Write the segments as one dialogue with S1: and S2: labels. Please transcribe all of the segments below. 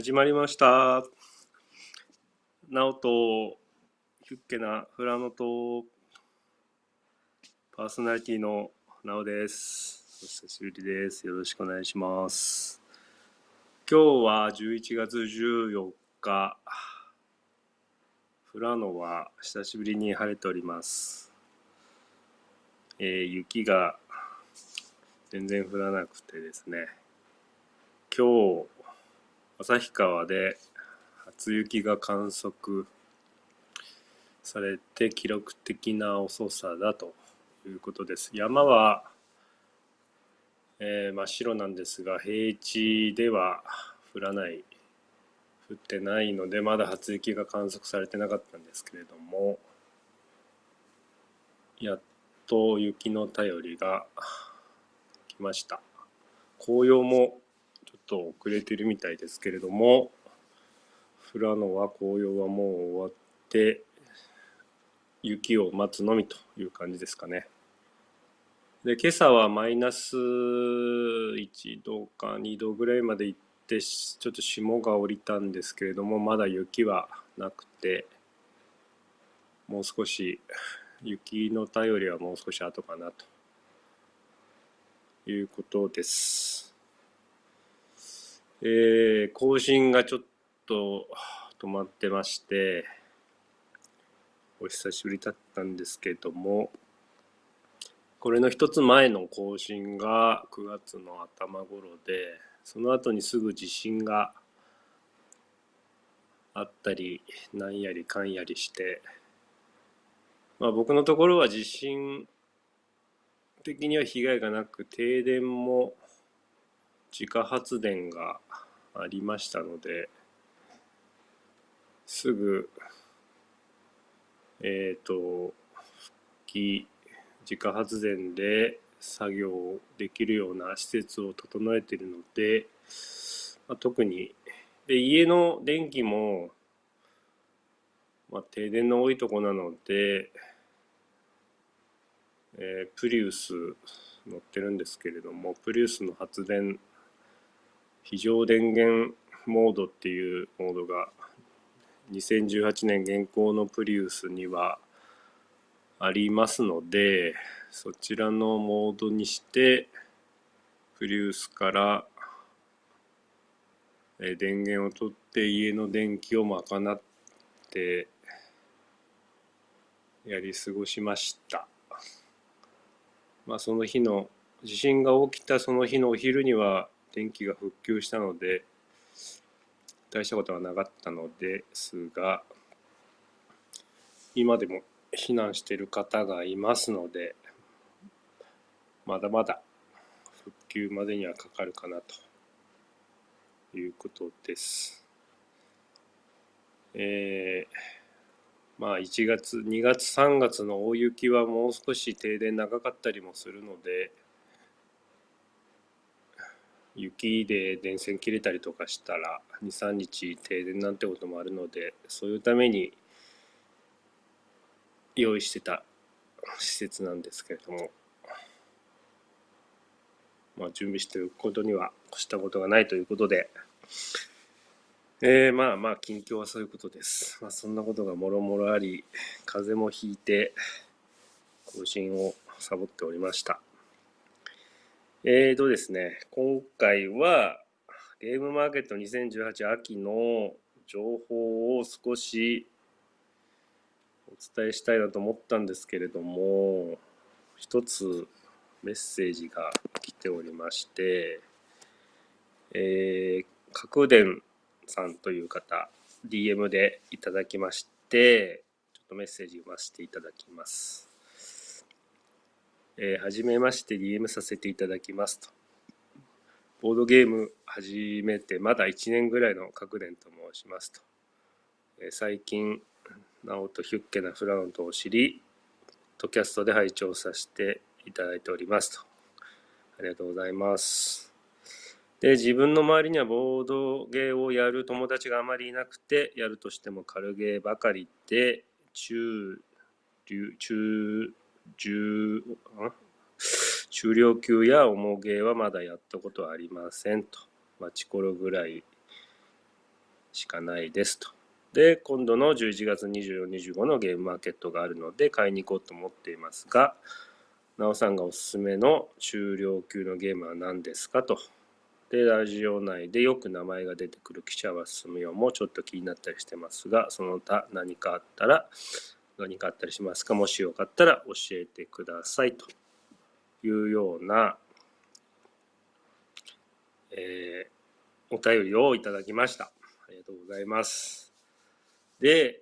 S1: 始まりました。ナオとヒュッケなフラノとパーソナリティのナオです。お久しぶりです。よろしくお願いします。今日は11月14日。フラノは久しぶりに晴れております。えー雪が全然降らなくてですね。今日旭川で初雪が観測されて記録的な遅さだということです。山は、えー真っ白なんですが平地では降らない降ってないのでまだ初雪が観測されてなかったんですけれどもやっと雪の便りが来ました紅葉もと遅れてるみたいですけれども富良野は紅葉はもう終わって雪を待つのみという感じですかねで今朝はマイナス1度か2度ぐらいまで行ってちょっと霜が降りたんですけれどもまだ雪はなくてもう少し雪の便りはもう少し後かなということです。えー、更新がちょっと止まってまして、お久しぶりだったんですけども、これの一つ前の更新が9月の頭頃で、その後にすぐ地震があったり、なんやりかんやりして、まあ僕のところは地震的には被害がなく、停電も自家発電がありましたので、すぐ、えっ、と、復帰、自家発電で作業できるような施設を整えているので、まあ、特に、で、家の電気も、まあ、停電の多いとこなので、えープリウス乗ってるんですけれども、プリウスの発電、非常電源モードっていうモードが2018年現行のプリウスにはありますので、そちらのモードにして、プリウスから電源を取って家の電気を賄ってやり過ごしました。まあその日の地震が起きたその日のお昼には電気が復旧したので大したことはなかったのですが今でも避難している方がいますのでまだまだ復旧までにはかかるかなということです。えーまあ1月2月3月の大雪はもう少し停電長かったりもするので雪で電線切れたりとかしたら23日停電なんてこともあるのでそういうために用意してた施設なんですけれどもまあ準備しておくことには越したことがないということでえー、まあまあ近況はそういうことです。まあそんなことがもろもろあり風邪もひいて更新をサボっておりました。えーとですね、今回はゲームマーケット2018秋の情報を少しお伝えしたいなと思ったんですけれども、一つメッセージが来ておりまして、えー、角電さんという方、DM でいただきまして、ちょっとメッセージ読ませていただきます。えーはじめまして DM させていただきますと。ボードゲーム始めてまだ1年ぐらいの角伝と申しますと。えー最近、ナオとヒュッケなフラノとを知り、ポッドキャストで拝聴させていただいておりますと。ありがとうございます。で、自分の周りにはボードゲーをやる友達があまりいなくて、やるとしても軽ゲーばかりで、中、中、中、中、ん中量級や重ゲーはまだやったことはありませんと。マチコロぐらいしかないですと。で、今度の11月24、25のゲームマーケットがあるので買いに行こうと思っていますが、なおさんがおすすめの中量級のゲームは何ですかと。で、ラジオ内でよく名前が出てくる記者は進むよもちょっと気になったりしてますが、その他何かあったら、何かあったりしますか？もしよかったら教えてくださいというような、えー、お便りをいただきました。ありがとうございます。で、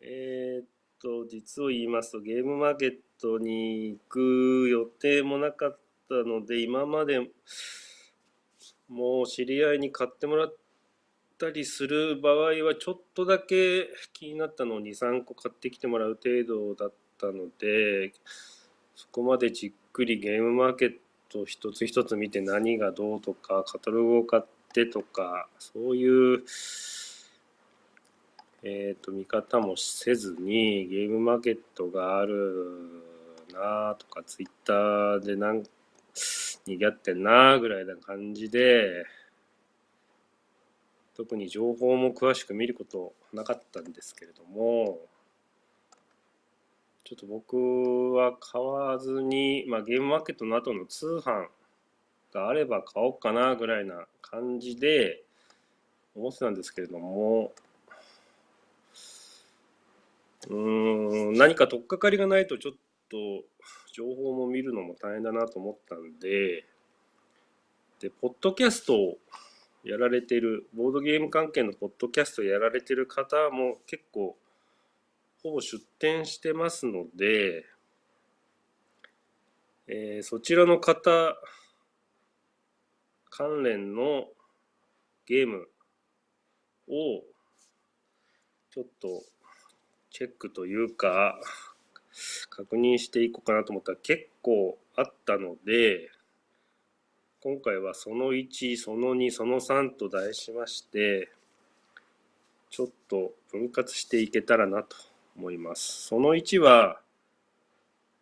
S1: えー、っと、実を言いますと、ゲームマーケットに行く予定もなかったので、今までもう知り合いに買ってもらってったりする場合は、ちょっとだけ気になったのを2、3個買ってきてもらう程度だったので、そこまでじっくりゲームマーケット一つ一つ見て何がどうとか、カタログを買ってとか、そういうえっ、ー、と、見方もせずに、ゲームマーケットがあるなとか、ツイッターでなん、にぎわってんなぐらいな感じで、特に情報も詳しく見ることなかったんですけれども、ちょっと僕は買わずに、まあ、ゲームマーケットの後の通販があれば買おうかなぐらいな感じで思ってたんですけれども、うん何か取っかかりがないとちょっと情報も見るのも大変だなと思ったんででポッドキャストをやられてるボードゲーム関係のポッドキャストやられてる方も結構ほぼ出展してますので、えー、そちらの方関連のゲームをちょっとチェックというか、確認していこうかなと思ったら結構あったので、今回はその1、その2、その3と題しまして、ちょっと分割していけたらなと思います。その1は、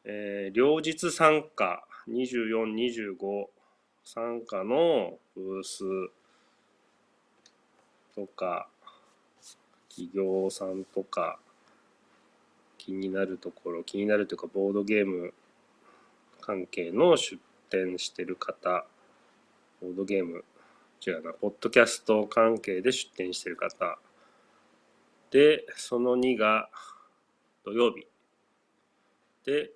S1: えー、両日参加24、25参加のブースとか、企業さんとか、気になるところ気になるというかボードゲーム関係の出展してる方ボードゲーム違うなポッドキャスト関係で出展してる方でその2が土曜日で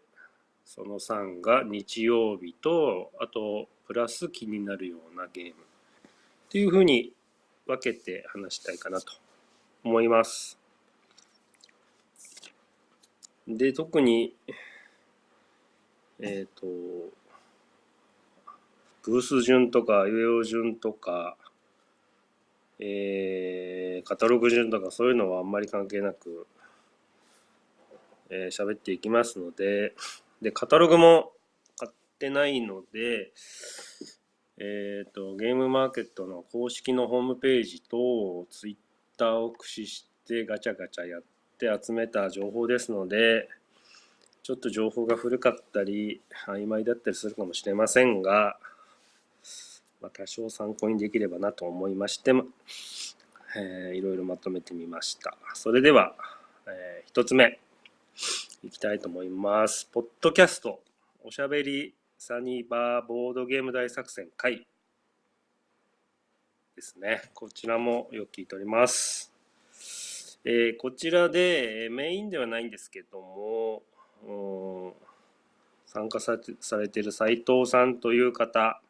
S1: その3が日曜日とあとプラス気になるようなゲームっていうふうに分けて話したいかなと思います。で、特に、えっ、ー、と、ブース順とか、用順とか、えー、カタログ順とかそういうのはあんまり関係なく、えー、喋っていきますので、で、カタログも買ってないので、えっ、ー、と、ゲームマーケットの公式のホームページとツイッターを駆使してガチャガチャやって集めた情報ですので、ちょっと情報が古かったり、曖昧だったりするかもしれませんが、まあ、多少参考にできればなと思いまして、えー、いろいろまとめてみました。それでは、えー、一つ目、いきたいと思います。ポッドキャスト、おしゃべりサニーバーボードゲーム大作戦会ですね。こちらもよく聞いております。えー、こちらでメインではないんですけども、参加されてる斉藤さんという方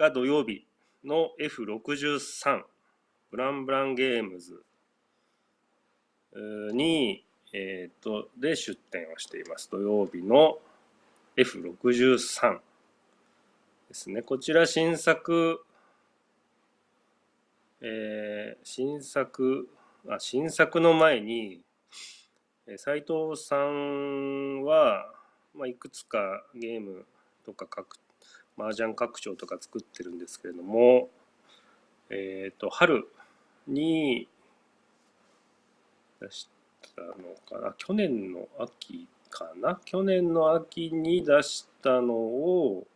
S1: が土曜日の F63 ブランブランゲームズに、えーと、で出展をしています。土曜日の F63 ですね。こちら新作、えー、新作あ新作の前に斉藤さんは、まあ、いくつかゲームとか麻雀拡張とか作ってるんですけれども、えっ、ー、と春に出したのかな？去年の秋かな？去年の秋に出したのを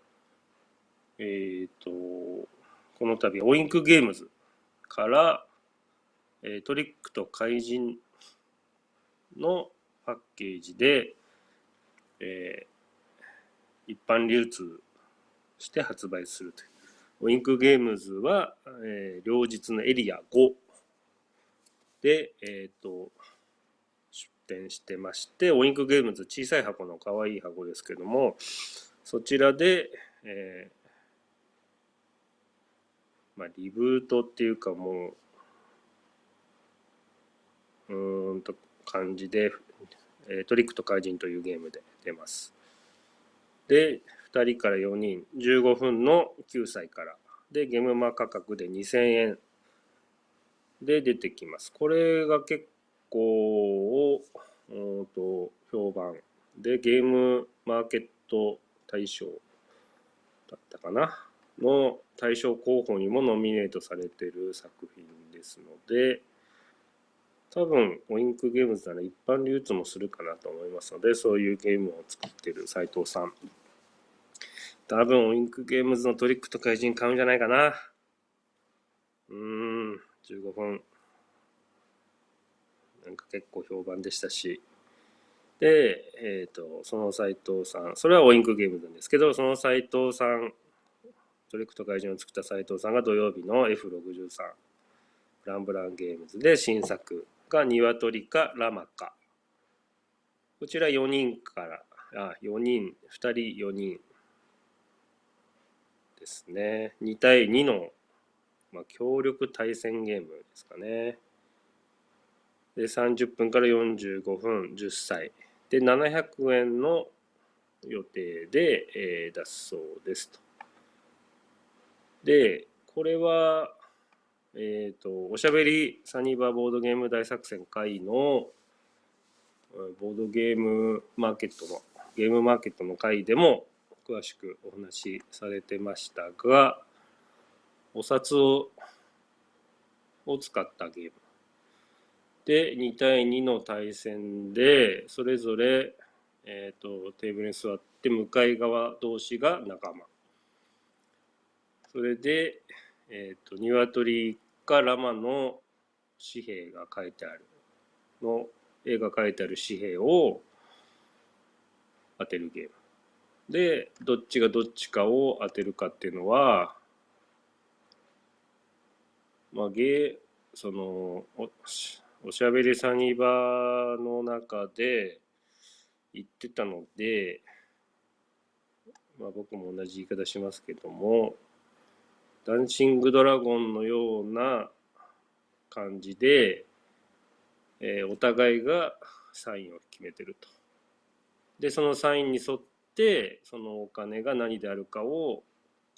S1: えっ、ー、とこの度オインクゲームズからえトリックと怪人のパッケージで、えー、一般流通して発売するという。ウィンクゲームズは、えー、両日のエリア5で、えっ、ー、と、出店してまして、ウィンクゲームズ小さい箱の可愛い箱ですけども、そちらで、えー、まあ、リブートっていうかもう、うーんと感じで、えトリックと怪人というゲームで出ます。で、2人から4人、15分の9歳から。で、ゲームマ価格で2000円で出てきます。これが結構、うんと評判で、ゲームマーケット大賞だったかなの大賞候補にもノミネートされてる作品ですので、多分、オインクゲームズなら一般流通もするかなと思いますので、そういうゲームを作ってる斉藤さん。多分、オインクゲームズのトリックと怪人買うんじゃないかな。うーん、15分。なんか結構評判でしたし。で、えっ、ー、と、その斎藤さん、それはオインクゲームズなんですけど、その斎藤さん、トリックと怪人を作った斎藤さんが土曜日の F63、ブランブランゲームズで新作が鶏かラマか。こちら4人から、あ、4人、2人4人ですね。2対2の、まあ、協力対戦ゲームですかね。で、30分から45分、10歳。で、700円の予定で、えー、出すそうですと。で、これは、えっ、ー、と、おしゃべりサニーバーボードゲーム大作戦会のボードゲームマーケットの、ゲームマーケットの会でも詳しくお話しされてましたが、お札をを使ったゲーム。で、2対2の対戦で、それぞれ、え、ー、と、テーブルに座って向かい側同士が仲間。それで、えっ、ー、と、鶏かラマの紙幣が書いてあるの、絵が書いてある紙幣を当てるゲーム。で、どっちがどっちかを当てるかっていうのは、まあ、ゲー、その、おおしゃべりサニバの中で言ってたので、まあ、僕も同じ言い方しますけども、ダンシングドラゴンのような感じで、えー、お互いがサインを決めてると。で、そのサインに沿っ、そのお金が何であるかを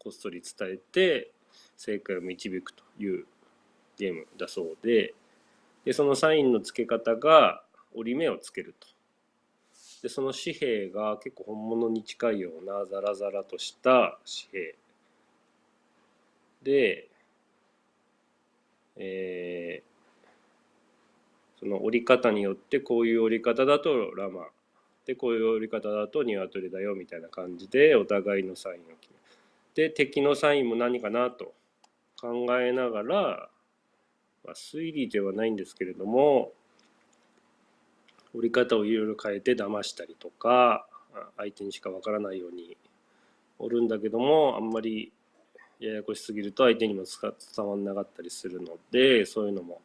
S1: こっそり伝えて、正解を導くというゲームだそうで、で、そのサインの付け方が折り目をつけると。で、その紙幣が結構本物に近いようなザラザラとした紙幣。で、えー、その折り方によってこういう折り方だとラマでこういう折り方だとニワトリだよみたいな感じでお互いのサインを決めで敵のサインも何かなと考えながら、まあ、推理ではないんですけれども折り方をいろいろ変えて騙したりとか相手にしかわからないようにおるんだけどもあんまりややこしすぎると相手にも伝わんなかったりするのでそういうのも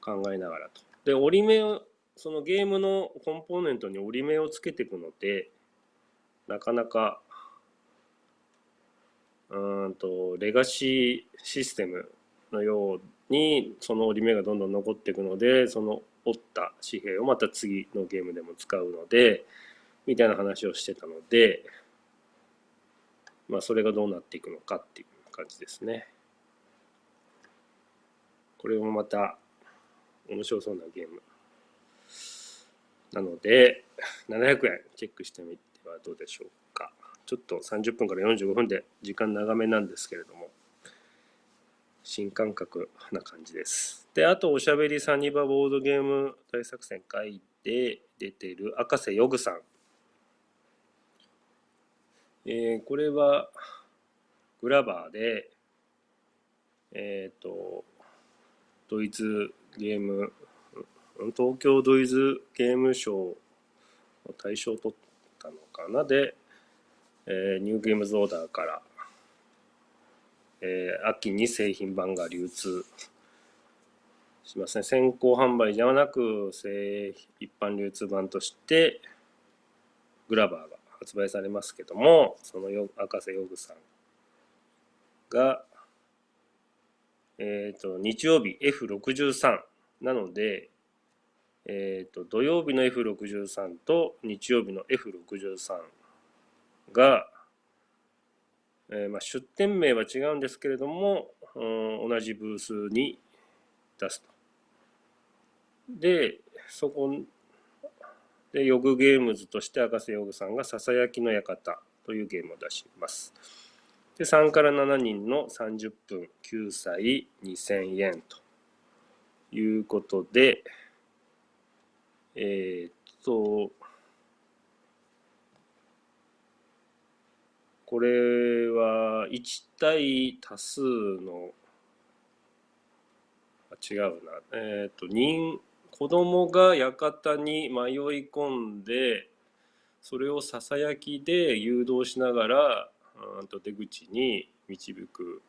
S1: 考えながらと。で折り目をそのゲームのコンポーネントに折り目をつけていくので、なかなか、うんと、レガシーシステムのように、その折り目がどんどん残っていくので、その折った紙幣をまた次のゲームでも使うので、みたいな話をしてたので、まあ、それがどうなっていくのかっていう感じですね。これもまた面白そうなゲーム。なので、700円チェックしてみてはどうでしょうか。ちょっと30分から45分で時間長めなんですけれども、新感覚な感じです。で、あと、おしゃべりサニバボードゲーム大作戦会で出ている赤瀬ヨグさん。えー、これは、グラバーで、えっ、ー、と、ドイツゲーム、東京ドイズゲームショー大賞を取ったのかな？で、えー、ニューゲームズオーダーから、えー、秋に製品版が流通。しますね。先行販売ではなく、一般流通版として、グラバーが発売されますけども、そのよ赤瀬ヨグさんが、えっ、ー、と、日曜日 F63 なので、えっ、ー、と、土曜日の F63 と日曜日の F63 が、えー、まあ、出店名は違うんですけれども、うん、同じブースに出すと。で、そこで、ヨグゲームズとして赤瀬ヨグさんがささやきの館というゲームを出します。で、3から7人の30分9歳2000円ということで、えー、っと、これは1対多数の、あ違うな、えー、っと、人、子供が館に迷い込んで、それをささやきで誘導しながら、うんと出口に導く。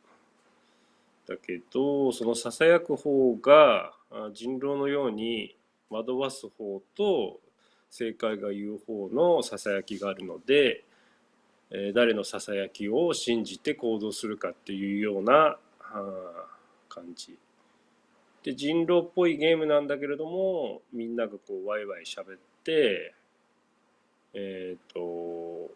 S1: だけど、そのささやく方が人狼のように惑わす方と正解が言う方のささやきがあるので、えー、誰のささやきを信じて行動するかっていうような感じ。で人狼っぽいゲームなんだけれどもみんながこうワイワイ喋ってえっ、ー、と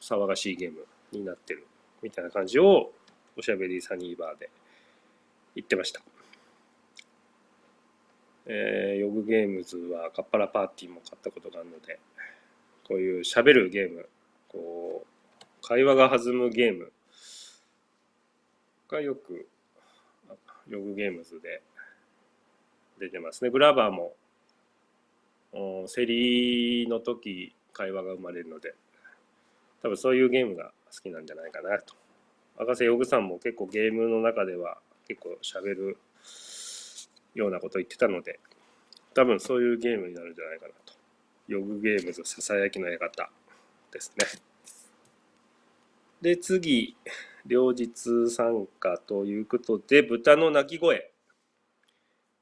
S1: 騒がしいゲームになってるみたいな感じをおしゃべりサニーバーで言ってました。えー、ヨグゲームズはカッパラパーティーも買ったことがあるので、こういう喋るゲーム、こう、会話が弾むゲームがよく、ヨグゲームズで出てますね。グラバーも、競りの時会話が生まれるので、多分そういうゲームが好きなんじゃないかなと。赤瀬ヨグさんも結構ゲームの中では結構喋るようなことを言ってたので、多分そういうゲームになるんじゃないかなと。ヨグゲームズささやきの館ですね。で、次、両日参加ということで、豚の鳴き声。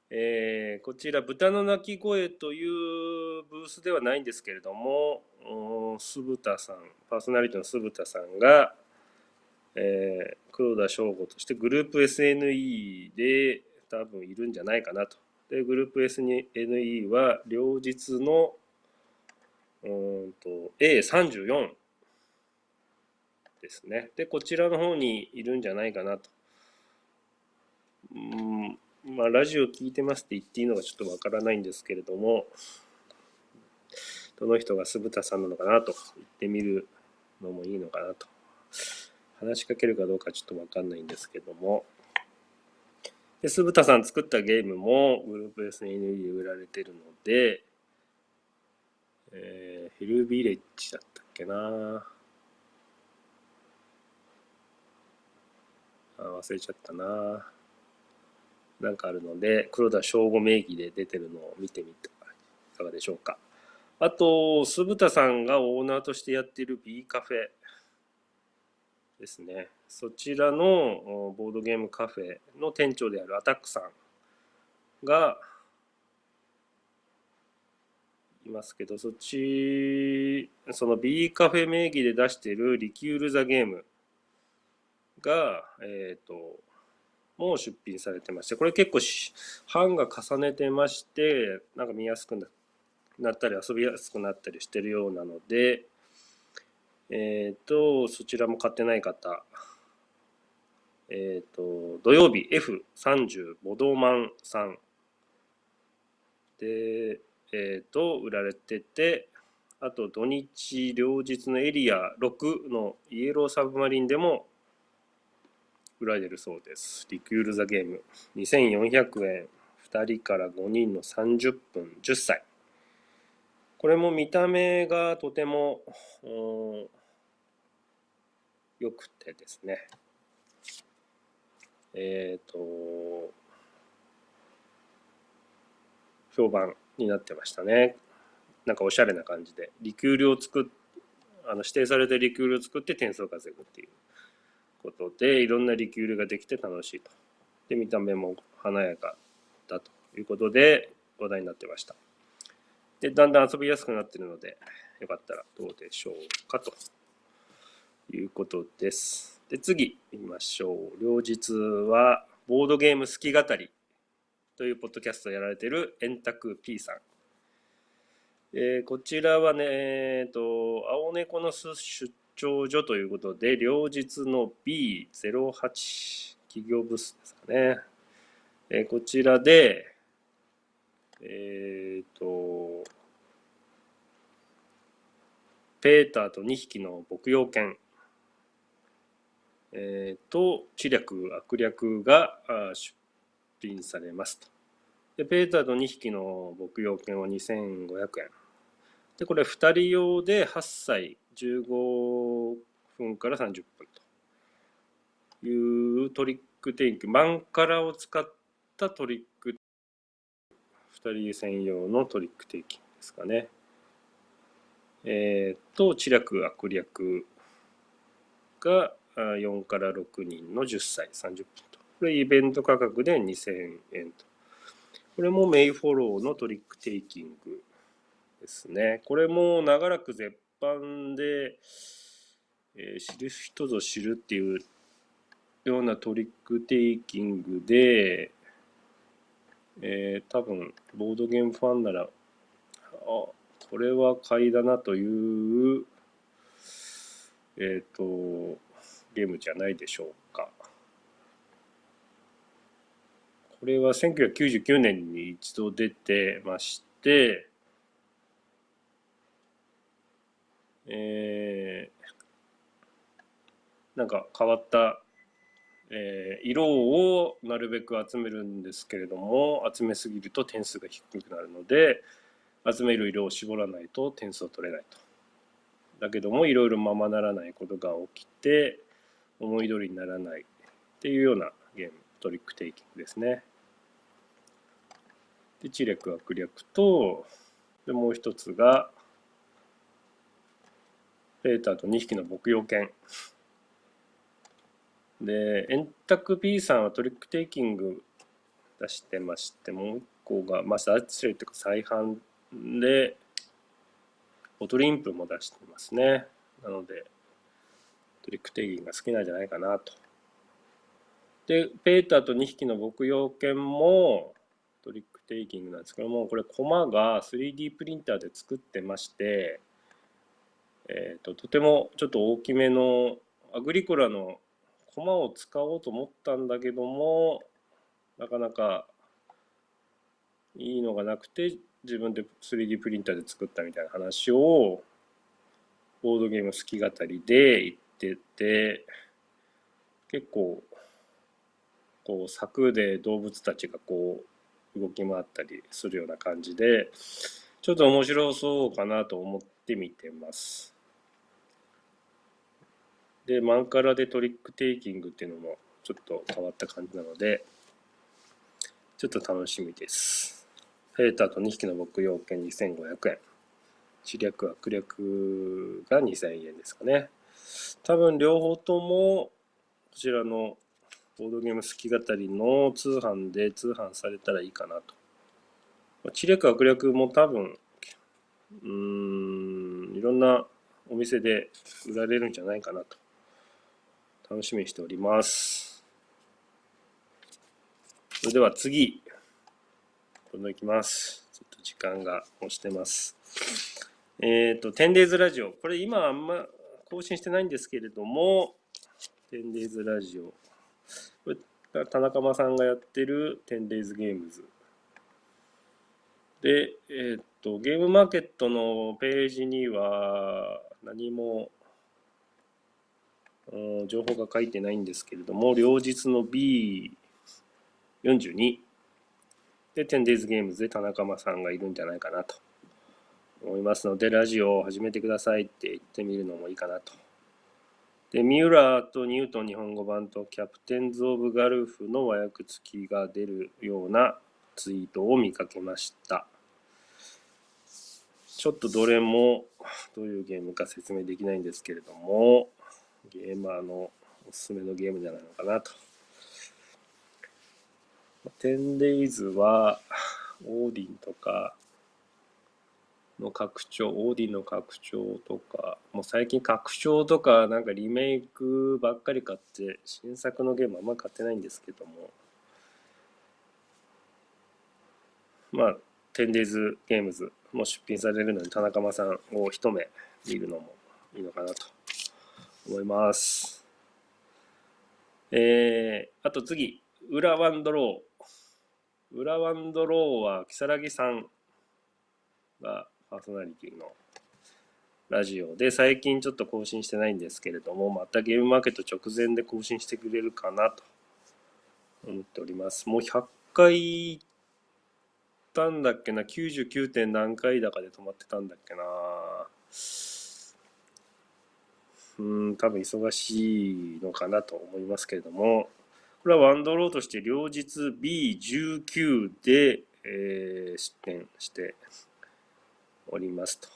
S1: えー、こちら、豚の鳴き声というブースではないんですけれども、酢田さん、パーソナリティの酢豚さんが、えー、黒田翔吾としてグループ SNE で多分いるんじゃないかなと。で、グループ SNE は両日のうんと A34 ですね。で、こちらの方にいるんじゃないかなと。うん、まあ、ラジオ聞いてますって言っていいのかちょっとわからないんですけれども、どの人が酢豚さんなのかなと言ってみるのもいいのかなと。話しかけるかどうかちょっとわかんないんですけども、で、酢豚さん作ったゲームもグループ SNE で売られてるので、えー、ヒルビレッジだったっけなあ忘れちゃったななんかあるので、黒田翔吾名義で出てるのを見てみていかがでしょうか。あと、酢豚さんがオーナーとしてやっている B カフェ。ですね。そちらのボードゲームカフェの店長であるアタックさんがいますけど、そっち、その B カフェ名義で出しているリキュール・ザ・ゲームが、えっ、ー、と、もう出品されてまして、これ結構版が重ねてまして、なんか見やすくなったり遊びやすくなったりしてるようなので、えっ、ー、と、そちらも買ってない方、えっ、ー、と、土曜日 F30 ボドーマンさんで、えっ、ー、と、売られてて、あと土日両日のエリア6のイエローサブマリンでも売られるそうです。リクールザゲーム。2400円。2人から5人の30分10歳。これも見た目がとても、良くてですね。えっ、ー、と、評判になってましたね。なんかおしゃれな感じで、リキュールを作っあの指定されたリキュールを作って点数を稼ぐっていうことで、いろんなリキュールができて楽しいと。で、見た目も華やかだということで話題になってました。で、だんだん遊びやすくなってるので、よかったらどうでしょうかということです。で、次見ましょう。両日は、ボードゲーム好き語りというポッドキャストをやられている円卓 P さん。えー、こちらはね、えーと、青猫の出張所ということで、両日の B08 企業ブースですかね。えー、こちらで、えっ、ー、と、ペーターと2匹の牧羊犬、えー、と、知略、悪略が出品されますと。で、ペーターと2匹の牧羊犬は2500円。で、これ2人用で8歳15分から30分というトリックテイク、マンカラを使ったトリック、人専用のトリックテイキングですかね。えー、と、知略、悪略が4から6人の10歳30分と。これイベント価格で2000円と。これもメイフォローのトリックテイキングですね。これも長らく絶版で、えー、知る人ぞ知るっていうようなトリックテイキングで、えー、多分ボードゲームファンなら、あ、これは買いだなという、えっ、ー、と、ゲームじゃないでしょうか。これは1999年に一度出てまして、えー、なんか変わった、えー、色をなるべく集めるんですけれども集めすぎると点数が低くなるので集める色を絞らないと点数を取れないと。だけどもいろいろままならないことが起きて思い通りにならないっていうようなゲームトリックテイキングですね。で知略悪略とでもう一つがペーターと2匹の牧羊犬。で、円卓 B さんはトリックテイキング出してまして、もう一個が、まあ、サーチレイというか再販で、オトリンプも出してますね。なので、トリックテイキングが好きなんじゃないかなと。で、ペーターと2匹の牧羊犬もトリックテイキングなんですけども、これコマが 3D プリンターで作ってまして、えーと、とてもちょっと大きめのアグリコラの駒を使おうと思ったんだけどもなかなかいいのがなくて自分で 3D プリンターで作ったみたいな話をボードゲーム好き語りで言ってて結構こう柵で動物たちがこう動き回ったりするような感じでちょっと面白そうかなと思って見てます。で、マンカラでトリックテイキングっていうのもちょっと変わった感じなので、ちょっと楽しみです。ヘーターと2匹の牧羊犬2500円。知略悪略が2000円ですかね。多分両方ともこちらのボードゲーム好き語りの通販で通販されたらいいかなと。知略悪略も多分、うーん、いろんなお店で売られるんじゃないかなと楽しみにしております。それでは次、今度いきます。ちょっと時間が押してます。えっ、ー、と、10days ラジオ。これ今あんま更新してないんですけれども、10days ラジオ。これ田中間さんがやってる 10days ゲームズ。で、えっ、ー、と、ゲームマーケットのページには何も情報が書いてないんですけれども、両日の B42 で 10days ゲームズで田中間さんがいるんじゃないかなと思いますので、ラジオを始めてくださいって言ってみるのもいいかなと。で、ミュラーとニュートン日本語版とキャプテンズ・オブ・ガルフの和訳付きが出るようなツイートを見かけました。ちょっとどれもどういうゲームか説明できないんですけれども、ゲーマーのおすすめのゲームじゃないのかなと。10days は、オーディンとかの拡張、オーディンの拡張とか、もう最近拡張とかなんかリメイクばっかり買って、新作のゲームあんま買ってないんですけども、まあ、10days ゲームズも出品されるのに田中間さんを一目見るのもいいのかなと思います。えー、あと次、裏ワンドロー。裏ワンドローは、如月さんがパーソナリティのラジオで、最近ちょっと更新してないんですけれども、またゲームマーケット直前で更新してくれるかなと思っております。もう100回行ったんだっけな、99. 点何回だかで止まってたんだっけな？うん、多分忙しいのかなと思いますけれども、これはワンドローとして両日 B19 で、えー、出展しておりますと。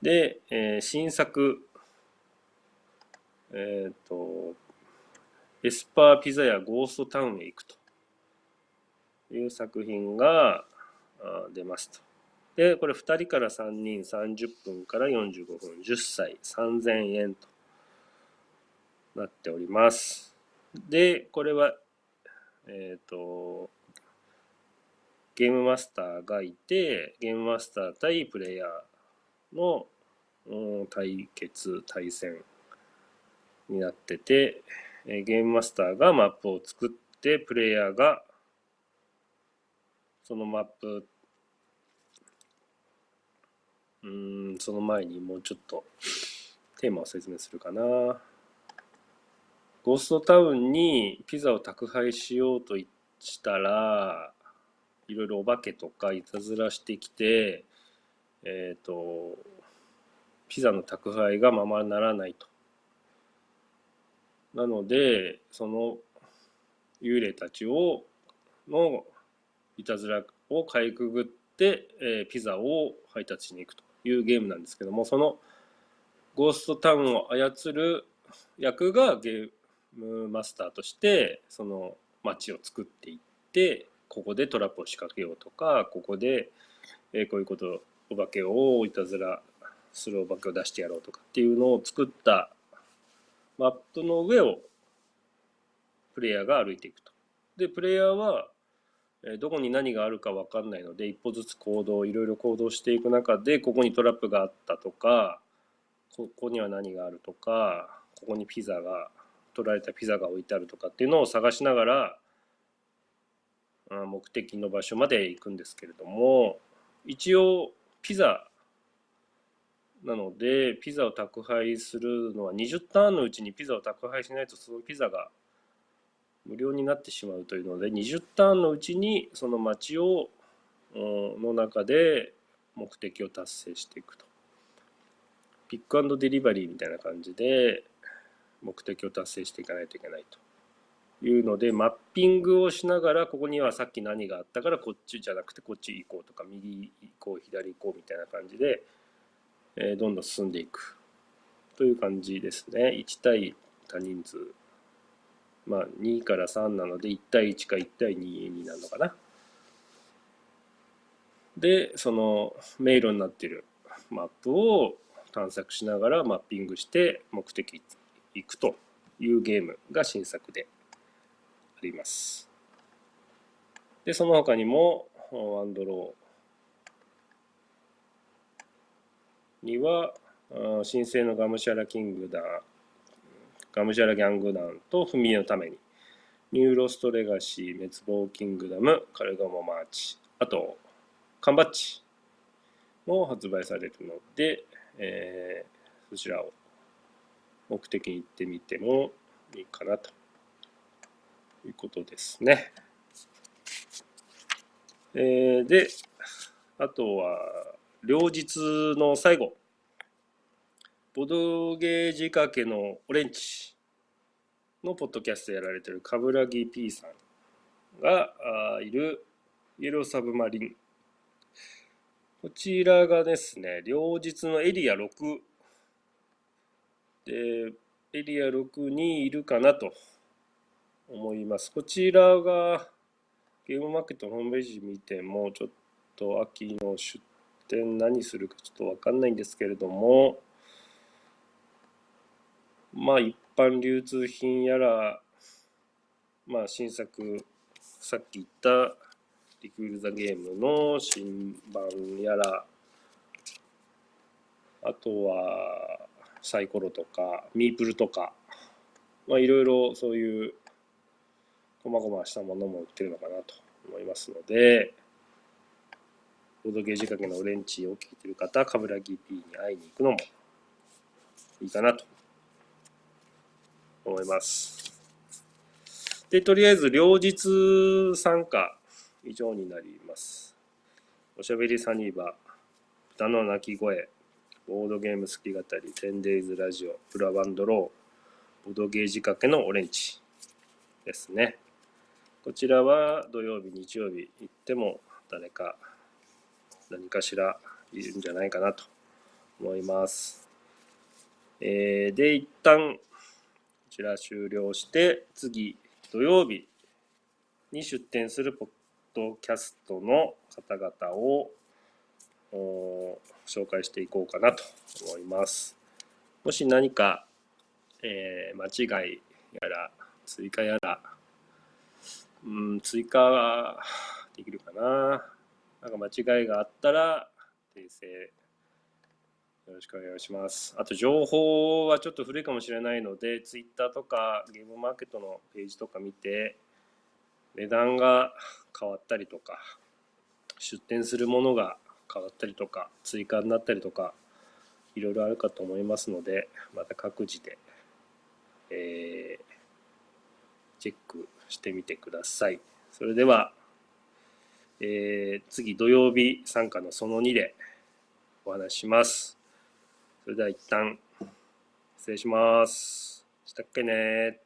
S1: で、えー、新作、えっ、ー、と、エスパーピザやゴーストタウンへ行くという作品が出ますと。で、これ2人から3人30分から45分、10歳3000円となっております。で、これは、えっ、ー、と、ゲームマスターがいて、ゲームマスター対プレイヤーの、うん、対決、対戦になってて、ゲームマスターがマップを作って、プレイヤーがそのマップうんその前にもうちょっとテーマを説明するかな。ゴーストタウンにピザを宅配しようとしたらいろいろお化けとかいたずらしてきてえっ、ー、とピザの宅配がままならないと。なのでその幽霊たちをのいたずらをかいくぐって、えー、ピザを配達しに行くと。いうゲームなんですけどもそのゴーストタウンを操る役がゲームマスターとしてその街を作っていってここでトラップを仕掛けようとかここで、え、こういうことお化けをいたずらするお化けを出してやろうとかっていうのを作ったマップの上をプレイヤーが歩いていくと。でプレイヤーはどこに何があるか分かんないので一歩ずつ行動いろいろ行動していく中でここにトラップがあったとかここには何があるとかここにピザが取られたピザが置いてあるとかっていうのを探しながら目的の場所まで行くんですけれども一応ピザなのでピザを宅配するのは20ターンのうちにピザを宅配しないとそのピザが無料になってしまうというので20ターンのうちにその街をの中で目的を達成していくと。ピックアンドデリバリーみたいな感じで目的を達成していかないといけないと。いうのでマッピングをしながらここにはさっき何があったからこっちじゃなくてこっち行こうとか右行こう左行こうみたいな感じで、えどんどん進んでいく。という感じですね。1対多人数。まあ、2から3なので1対1か1対2になるのかな。でその迷路になっているマップを探索しながらマッピングして目的行くというゲームが新作であります。でその他にもワンドローには神聖のガムシャラキングダガムジャラ・ギャング団と踏み絵のために、ニューロストレガシー、滅亡キングダム、カルガモマーチ、あと、缶バッジも発売されるので、えー、そちらを目的に行ってみてもいいかなということですね。えー、で、あとは、両日の最後。ボドゲージかけのオレンジのポッドキャストやられてる冠城 P さんがいるイエローサブマリン。こちらがですね、両日のエリア6で、エリア6にいるかなと思います。こちらがゲームマーケットホームページ見ても、ちょっと秋の出店何するかちょっとわかんないんですけれども、まあ一般流通品やら、まあ新作、さっき言ったリクール・ザ・ゲームの新版やら、あとはサイコロとか、ミープルとか、まあいろいろそういう細々したものも売ってるのかなと思いますので、ボードゲージ掛けのオレンジを聞いてる方、カブラギ P に会いに行くのもいいかなと思います。で、とりあえず両日参加以上になります。おしゃべりサニーバー、歌の鳴き声、ボードゲーム好き語り、10days ラジオ、プラバンドロー、ボードゲージ掛けのオレンジですね。こちらは土曜日、日曜日行っても誰か何かしらいるんじゃないかなと思います。えー、で、一旦ちら終了して、次、土曜日に出展するポッドキャストの方々を紹介していこうかなと思います。もし何か、えー、間違いやら追加やらうん、追加できるかな。なんか間違いがあったら、訂正、よろしくお願いします。あと、情報はちょっと古いかもしれないので、Twitter とかゲームマーケットのページとか見て、値段が変わったりとか、出店するものが変わったりとか、追加になったりとか、いろいろあるかと思いますので、また各自で、えー、チェックしてみてください。それでは、えー、次土曜日参加のその2でお話します。それでは一旦失礼します。したっけね